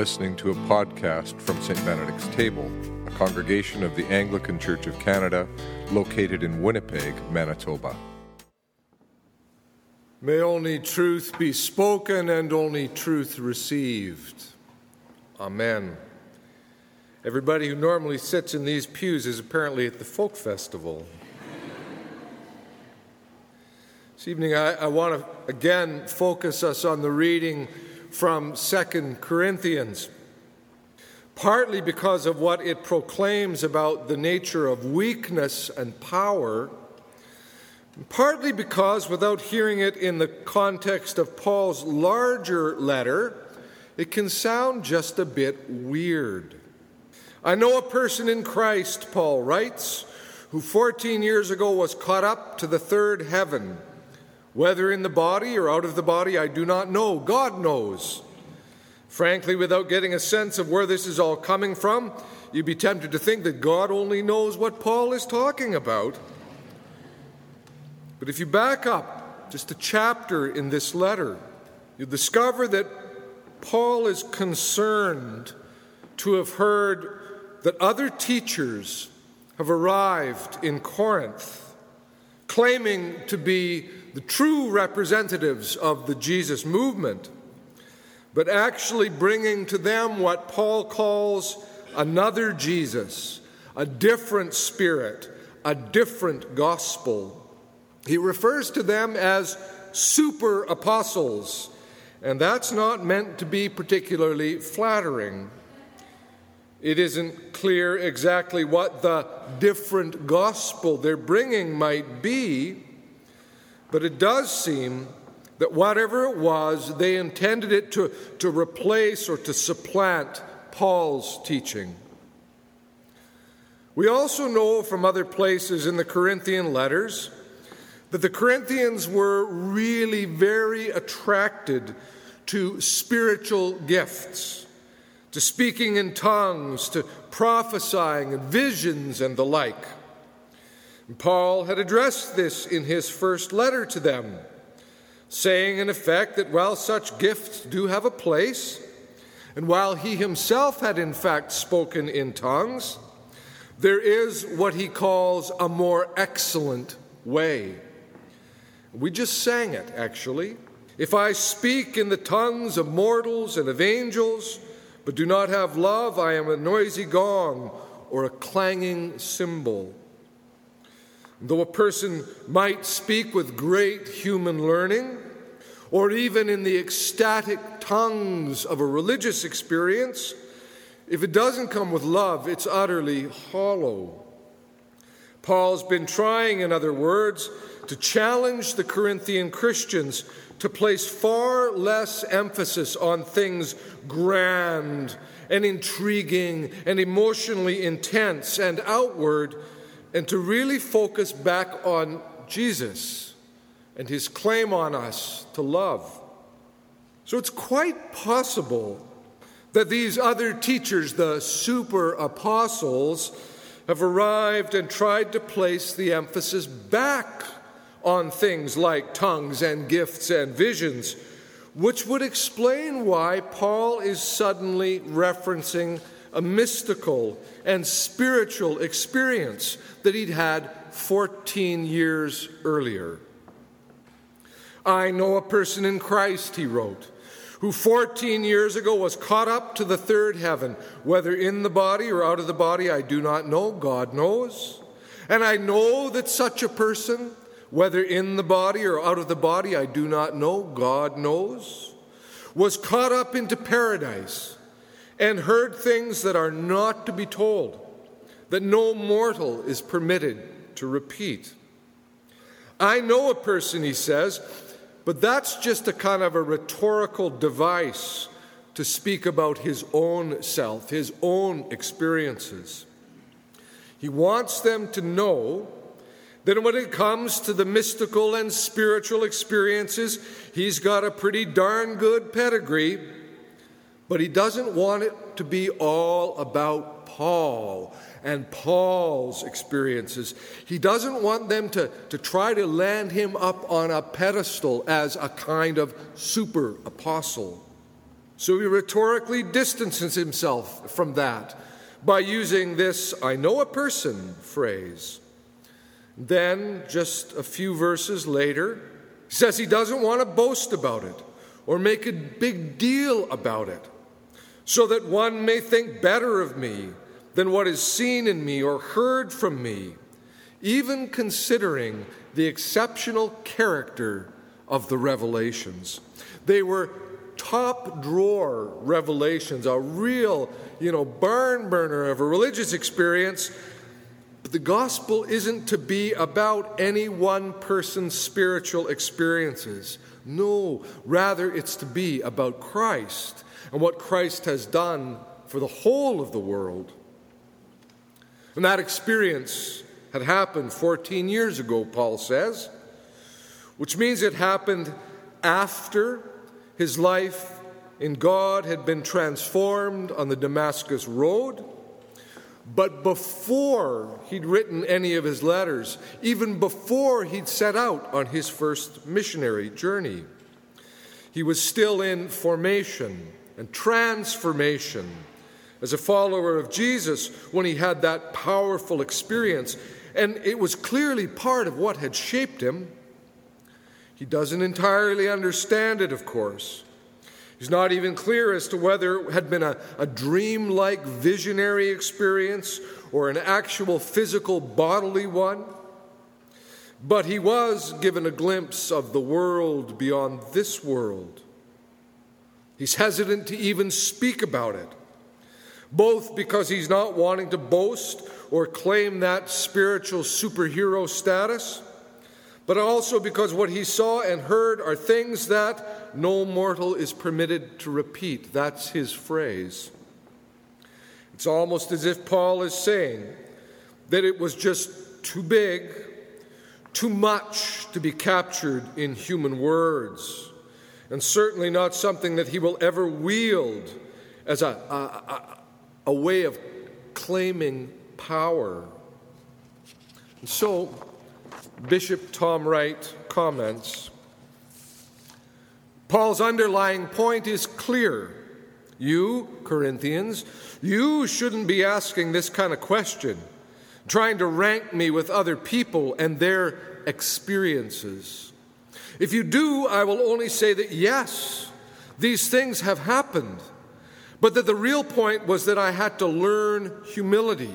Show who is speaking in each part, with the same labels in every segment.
Speaker 1: listening to a podcast from St. Benedict's Table, a congregation of the Anglican Church of Canada located in Winnipeg, Manitoba.
Speaker 2: May only truth be spoken and only truth received. Amen. Everybody who normally sits in these pews is apparently at the folk festival. this evening, I, I want to again focus us on the reading from Second Corinthians, partly because of what it proclaims about the nature of weakness and power, partly because, without hearing it in the context of Paul's larger letter, it can sound just a bit weird. I know a person in Christ, Paul writes, who 14 years ago was caught up to the third heaven. Whether in the body or out of the body, I do not know. God knows. Frankly, without getting a sense of where this is all coming from, you'd be tempted to think that God only knows what Paul is talking about. But if you back up just a chapter in this letter, you'll discover that Paul is concerned to have heard that other teachers have arrived in Corinth claiming to be the true representatives of the Jesus movement, but actually bringing to them what Paul calls another Jesus, a different spirit, a different gospel. He refers to them as super apostles, and that's not meant to be particularly flattering. It isn't clear exactly what the different gospel they're bringing might be, but it does seem that whatever it was, they intended it to, to replace or to supplant Paul's teaching. We also know from other places in the Corinthian letters that the Corinthians were really very attracted to spiritual gifts, to speaking in tongues, to prophesying and visions and the like. Paul had addressed this in his first letter to them, saying, in effect, that while such gifts do have a place, and while he himself had in fact spoken in tongues, there is what he calls a more excellent way. We just sang it, actually. If I speak in the tongues of mortals and of angels, but do not have love, I am a noisy gong or a clanging cymbal. Though a person might speak with great human learning, or even in the ecstatic tongues of a religious experience, if it doesn't come with love, it's utterly hollow. Paul's been trying, in other words, to challenge the Corinthian Christians to place far less emphasis on things grand and intriguing and emotionally intense and outward and to really focus back on Jesus and his claim on us to love. So it's quite possible that these other teachers, the super apostles, have arrived and tried to place the emphasis back on things like tongues and gifts and visions, which would explain why Paul is suddenly referencing a mystical and spiritual experience that he'd had 14 years earlier. I know a person in Christ, he wrote, who 14 years ago was caught up to the third heaven, whether in the body or out of the body, I do not know, God knows. And I know that such a person, whether in the body or out of the body, I do not know, God knows, was caught up into paradise and heard things that are not to be told, that no mortal is permitted to repeat. I know a person, he says, but that's just a kind of a rhetorical device to speak about his own self, his own experiences. He wants them to know that when it comes to the mystical and spiritual experiences, he's got a pretty darn good pedigree but he doesn't want it to be all about Paul and Paul's experiences. He doesn't want them to, to try to land him up on a pedestal as a kind of super apostle. So he rhetorically distances himself from that by using this I know a person phrase. Then, just a few verses later, he says he doesn't want to boast about it or make a big deal about it, so that one may think better of me than what is seen in me or heard from me, even considering the exceptional character of the revelations. They were top drawer revelations, a real, you know, barn burner of a religious experience. But the gospel isn't to be about any one person's spiritual experiences. No, rather, it's to be about Christ and what Christ has done for the whole of the world. And that experience had happened 14 years ago, Paul says, which means it happened after his life in God had been transformed on the Damascus Road. But before he'd written any of his letters, even before he'd set out on his first missionary journey, he was still in formation and transformation as a follower of Jesus when he had that powerful experience. And it was clearly part of what had shaped him. He doesn't entirely understand it, of course. He's not even clear as to whether it had been a, a dream like visionary experience or an actual physical bodily one. But he was given a glimpse of the world beyond this world. He's hesitant to even speak about it, both because he's not wanting to boast or claim that spiritual superhero status but also because what he saw and heard are things that no mortal is permitted to repeat. That's his phrase. It's almost as if Paul is saying that it was just too big, too much to be captured in human words, and certainly not something that he will ever wield as a, a, a, a way of claiming power. And so, Bishop Tom Wright comments Paul's underlying point is clear. You, Corinthians, you shouldn't be asking this kind of question, trying to rank me with other people and their experiences. If you do, I will only say that yes, these things have happened, but that the real point was that I had to learn humility,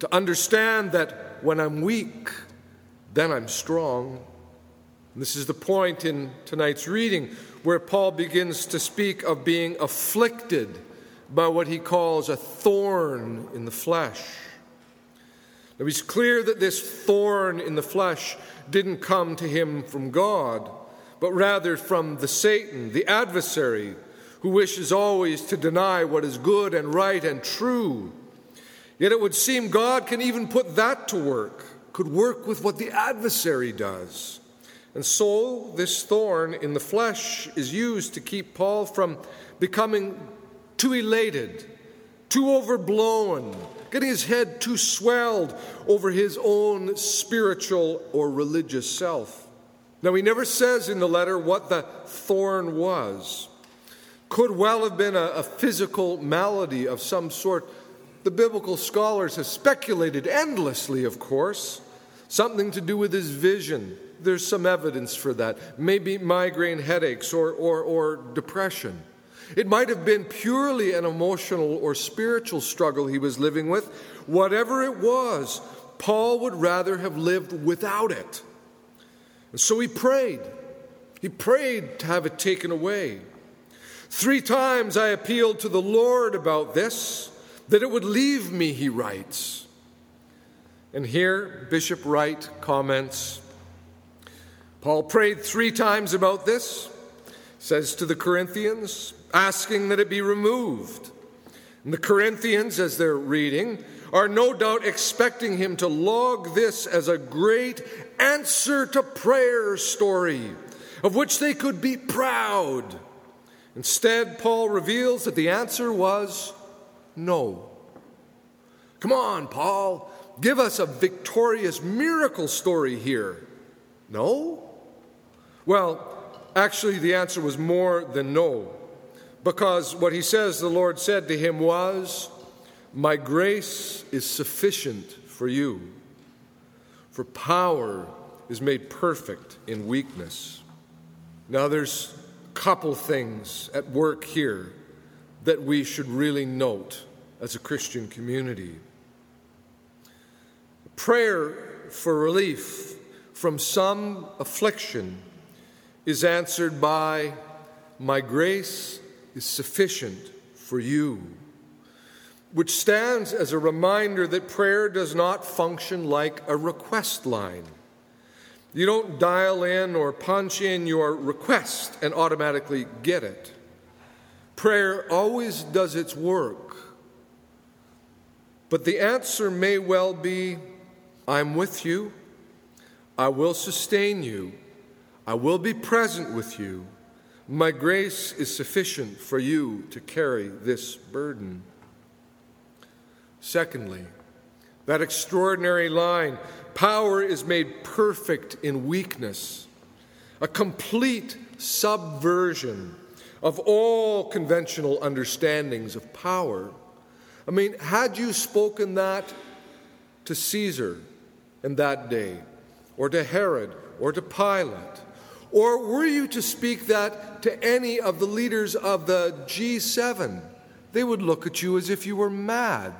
Speaker 2: to understand that when I'm weak, then I'm strong. And this is the point in tonight's reading where Paul begins to speak of being afflicted by what he calls a thorn in the flesh. Now, he's clear that this thorn in the flesh didn't come to him from God, but rather from the Satan, the adversary, who wishes always to deny what is good and right and true. Yet it would seem God can even put that to work could work with what the adversary does. And so, this thorn in the flesh is used to keep Paul from becoming too elated, too overblown, getting his head too swelled over his own spiritual or religious self. Now, he never says in the letter what the thorn was. Could well have been a, a physical malady of some sort. The biblical scholars have speculated endlessly, of course. Something to do with his vision. There's some evidence for that. Maybe migraine headaches or, or, or depression. It might have been purely an emotional or spiritual struggle he was living with. Whatever it was, Paul would rather have lived without it. And so he prayed. He prayed to have it taken away. Three times I appealed to the Lord about this, that it would leave me, he writes. And here, Bishop Wright comments Paul prayed three times about this, says to the Corinthians, asking that it be removed. And the Corinthians, as they're reading, are no doubt expecting him to log this as a great answer to prayer story of which they could be proud. Instead, Paul reveals that the answer was no. Come on, Paul. Give us a victorious miracle story here. No? Well, actually, the answer was more than no. because what he says the Lord said to him was, My grace is sufficient for you, for power is made perfect in weakness. Now, there's a couple things at work here that we should really note as a Christian community. Prayer for relief from some affliction is answered by, My grace is sufficient for you, which stands as a reminder that prayer does not function like a request line. You don't dial in or punch in your request and automatically get it. Prayer always does its work. But the answer may well be I'm with you, I will sustain you, I will be present with you. My grace is sufficient for you to carry this burden. Secondly, that extraordinary line power is made perfect in weakness, a complete subversion of all conventional understandings of power. I mean, had you spoken that to Caesar in that day, or to Herod, or to Pilate, or were you to speak that to any of the leaders of the G7? They would look at you as if you were mad.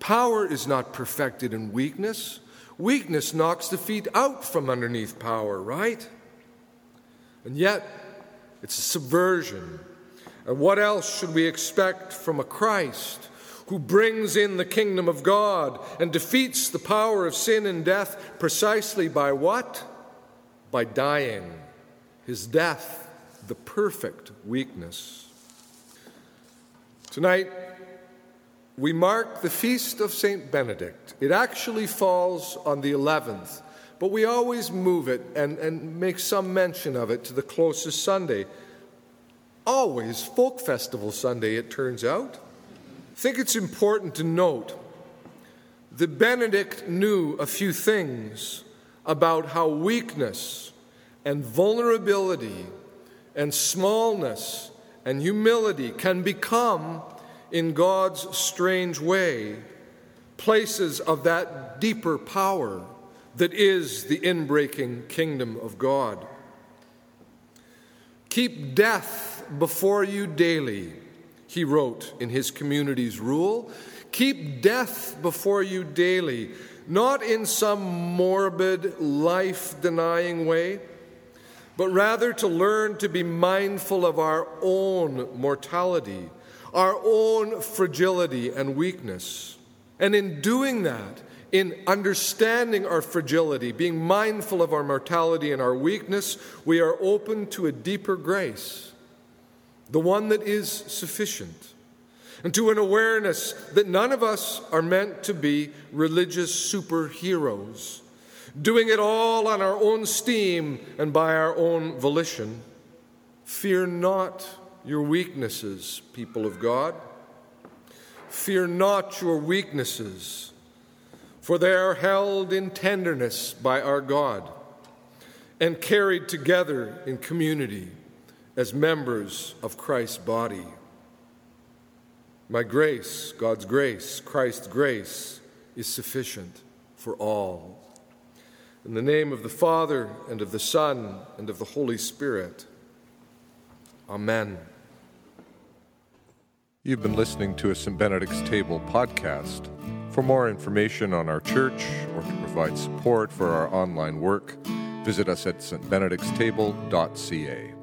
Speaker 2: Power is not perfected in weakness. Weakness knocks the feet out from underneath power, right? And yet, it's a subversion. And what else should we expect from a Christ who brings in the kingdom of God and defeats the power of sin and death precisely by what? by dying, his death, the perfect weakness. Tonight, we mark the feast of St. Benedict. It actually falls on the 11th, but we always move it and, and make some mention of it to the closest Sunday. Always Folk Festival Sunday, it turns out. I think it's important to note that Benedict knew a few things about how weakness and vulnerability and smallness and humility can become, in God's strange way, places of that deeper power that is the inbreaking kingdom of God. Keep death before you daily, he wrote in his community's rule. Keep death before you daily not in some morbid, life denying way, but rather to learn to be mindful of our own mortality, our own fragility and weakness. And in doing that, in understanding our fragility, being mindful of our mortality and our weakness, we are open to a deeper grace, the one that is sufficient and to an awareness that none of us are meant to be religious superheroes, doing it all on our own steam and by our own volition. Fear not your weaknesses, people of God. Fear not your weaknesses, for they are held in tenderness by our God and carried together in community as members of Christ's body. My grace, God's grace, Christ's grace, is sufficient for all. In the name of the Father, and of the Son, and of the Holy Spirit. Amen.
Speaker 1: You've been listening to a St. Benedict's Table podcast. For more information on our church or to provide support for our online work, visit us at stbenedictstable.ca.